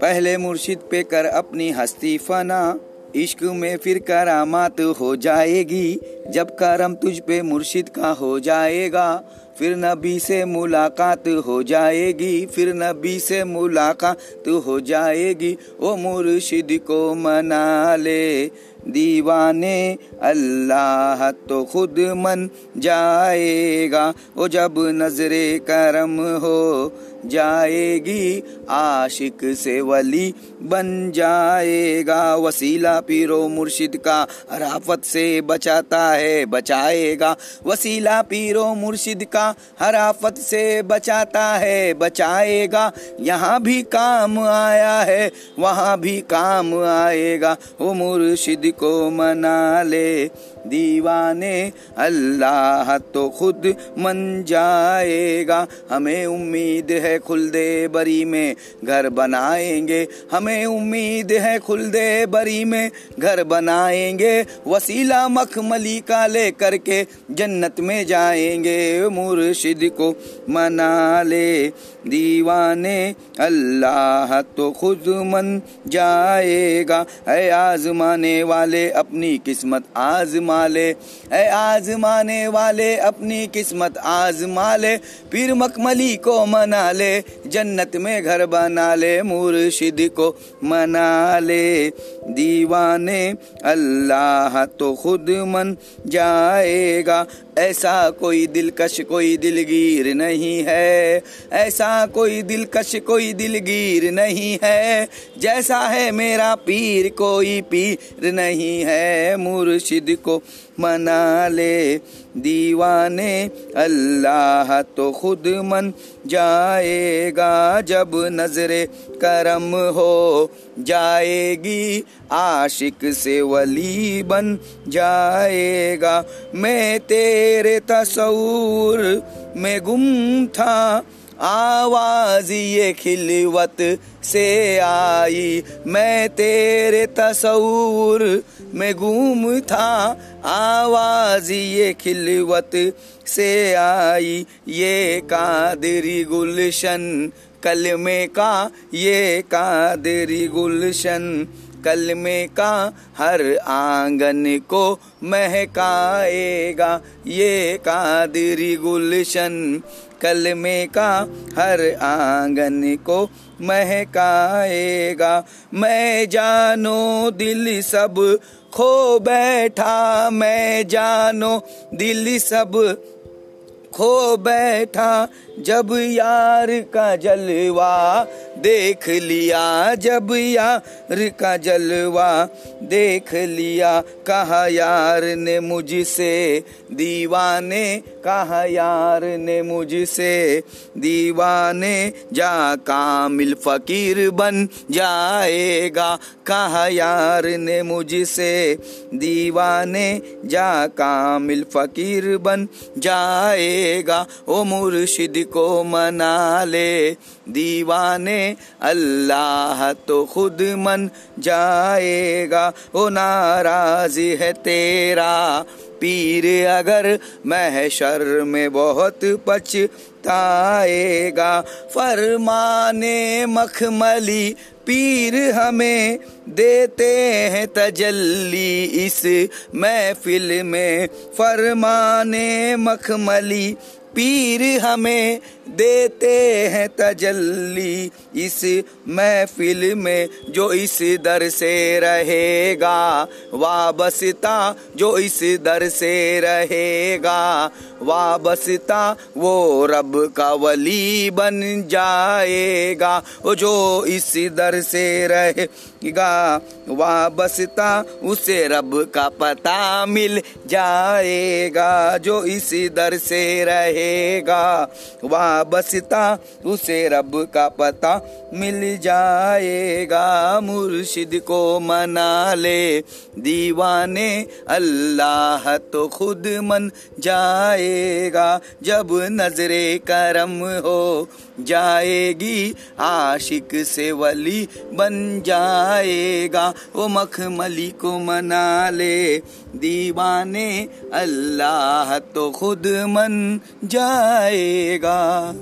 पहले मुर्शिद पे कर अपनी हस्ती फना। इश्क में फिर करामात हो जाएगी। जब करम तुझ पे मुर्शिद का हो जाएगा, फिर नबी से मुलाकात हो जाएगी। फिर नबी से मुलाकात हो जाएगी। ओ मुर्शिद को मना ले दीवाने, अल्लाह तो खुद मन जाएगा। ओ जब नजरे करम हो जाएगी, आशिक से वली बन जाएगा। वसीला पीरो मुर्शिद का हराफत से बचाता है, बचाएगा। वसीला पीरो मुर्शिद का हराफत से बचाता है, बचाएगा। यहाँ भी काम आया है, वहाँ भी काम आएगा। वो मुर्शिद को मना ले। दीवाने, अल्लाह तो खुद मन जाएगा। हमें उम्मीद है खुलदे बरी में घर बनाएँगे। हमें उम्मीद है खुलदे बरी में घर बनाएँगे। वसीला मखमली का ले करके जन्नत में जाएँगे। मुर्शिद को मना ले दीवाने, अल्लाह तो खुद मन जाएगा। है आजमाने वाले अपनी किस्मत आजमा ले है आजमाने वाले, अपनी किस्मत आजमा ले फिर मखमली को मना ले जन्नत में घर बना ले मुर्शिद को मना ले दीवाने, अल्लाह तो खुद मन जाएगा। ऐसा कोई दिलकश, कोई दिलगीर नहीं है। ऐसा कोई दिलकश, कोई दिलगीर नहीं है। जैसा है मेरा पीर, कोई पीर नहीं है। मुर्शिद को मना ले दीवाने, अल्लाह तो खुद मन जाएगा। जब नजरे करम हो जाएगी, आशिक से वली बन जाएगा। मैं तेरे तस्वूर में गुम था आवाज़ ये खिलवत से आई। मैं तेरे तस्वूर में गुम था। आवाज़ ये खिलवत से आई। ये कादरी गुलशन, कलमे का ये कादरी गुलशन। कलमे का हर आँगन को महकाएगा। ये कादरी गुलशन, कलमे का हर आँगन को महकाएगा। मैं जानो दिल सब खो बैठा, मैं जानो दिल सब खो बैठा। जब यार का जलवा देख लिया जब यार का जलवा, देख लिया कहा यार ने मुझसे, दीवाने कहा यार ने मुझसे, दीवाने जा कामिल फकीर बन जाएगा, कहा यार ने मुझसे, दीवाने जा कामिल फकीर बन जाएगा, ओ मुर्शिद को मना ले, दीवाने अल्लाह तो खुद मन जाएगा, वो नाराज़ है तेरा। पीर अगर महशर में बहुत पछताएगा, फरमाने मखमली पीर हमें देते हैं तजल्ली इस महफिल में। फरमाने मखमली, पीर हमें देते हैं तजल्ली इस महफिल में, जो इस दर से रहेगा। वाबसता, जो इस दर से रहेगा। वाबसता, वो रब का वली बन जाएगा। वो जो इस दर से रहेगा वाबसता, उसे रब का पता मिल जाएगा, जो इस दर से रहेगा। वाबसता, उसे रब का पता मिल जाएगा। मुर्शिद को मना ले दीवाने, अल्लाह तो खुद मन जाएगा। जब नजरे करम हो जाएगी, आशिक से वली बन जाएगा। वो मखमली को मना ले, दीवाने अल्लाह तो खुद मन जाएगा।